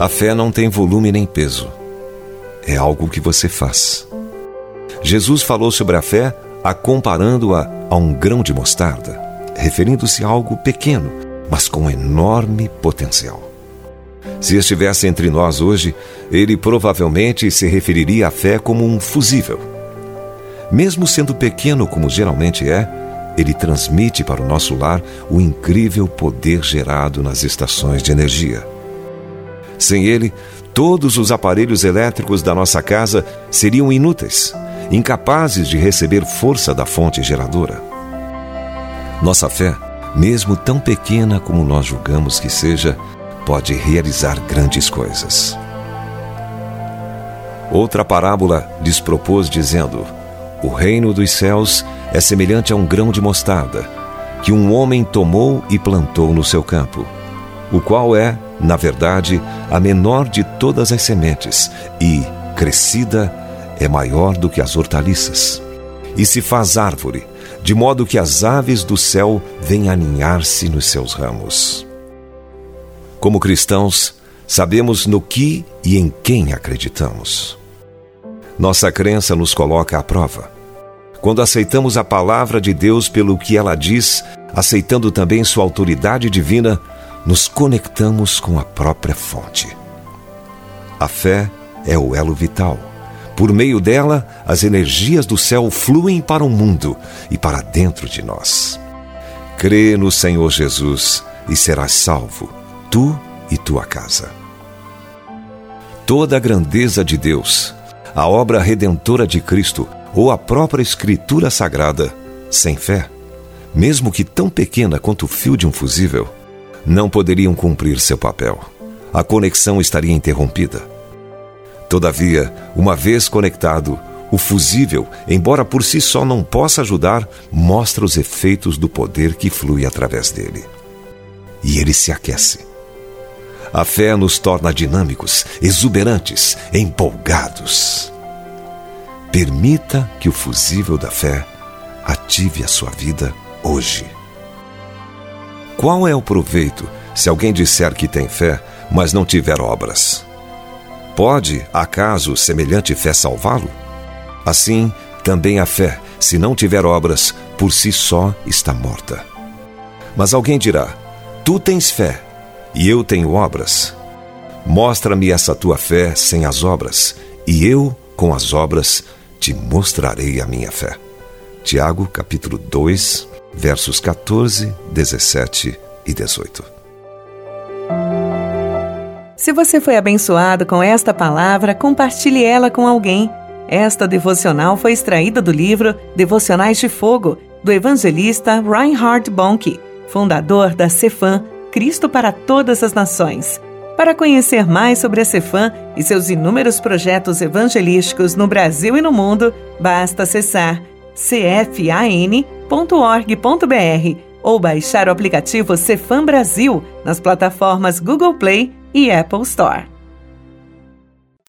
A fé não tem volume nem peso. É algo que você faz. Jesus falou sobre a fé a comparando-a a um grão de mostarda, referindo-se a algo pequeno, mas com enorme potencial. Se estivesse entre nós hoje, ele provavelmente se referiria à fé como um fusível. Mesmo sendo pequeno como geralmente é, ele transmite para o nosso lar o incrível poder gerado nas estações de energia. Sem ele, todos os aparelhos elétricos da nossa casa seriam inúteis, incapazes de receber força da fonte geradora. Nossa fé, mesmo tão pequena como nós julgamos que seja, pode realizar grandes coisas. Outra parábola lhes propôs, dizendo: O reino dos céus é semelhante a um grão de mostarda, que um homem tomou e plantou no seu campo, o qual é, na verdade, a menor de todas as sementes, e, crescida, é maior do que as hortaliças. E se faz árvore, de modo que as aves do céu vêm aninhar-se nos seus ramos. Como cristãos, sabemos no que e em quem acreditamos. Nossa crença nos coloca à prova. Quando aceitamos a palavra de Deus pelo que ela diz, aceitando também sua autoridade divina, nos conectamos com a própria fonte. A fé é o elo vital. Por meio dela, as energias do céu fluem para o mundo e para dentro de nós. Crê no Senhor Jesus e serás salvo tu e tua casa. Toda a grandeza de Deus, a obra redentora de Cristo ou a própria Escritura Sagrada, sem fé, mesmo que tão pequena quanto o fio de um fusível, não poderiam cumprir seu papel. A conexão estaria interrompida. Todavia, uma vez conectado, o fusível, embora por si só não possa ajudar, mostra os efeitos do poder que flui através dele. E ele se aquece. A fé nos torna dinâmicos, exuberantes, empolgados. Permita que o fusível da fé ative a sua vida hoje. Qual é o proveito se alguém disser que tem fé, mas não tiver obras? Pode, acaso, semelhante fé salvá-lo? Assim, também a fé, se não tiver obras, por si só está morta. Mas alguém dirá: Tu tens fé e eu tenho obras. Mostra-me essa tua fé sem as obras, e eu, com as obras, te mostrarei a minha fé. Tiago, capítulo 2, versos 14, 17 e 18. Se você foi abençoado com esta palavra, compartilhe ela com alguém. Esta devocional foi extraída do livro Devocionais de Fogo, do evangelista Reinhard Bonnke, fundador da Cefam Cristo para todas as nações. Para conhecer mais sobre a Cefam e seus inúmeros projetos evangelísticos no Brasil e no mundo, basta acessar cfan.org.br ou baixar o aplicativo Cefam Brasil nas plataformas Google Play e Apple Store.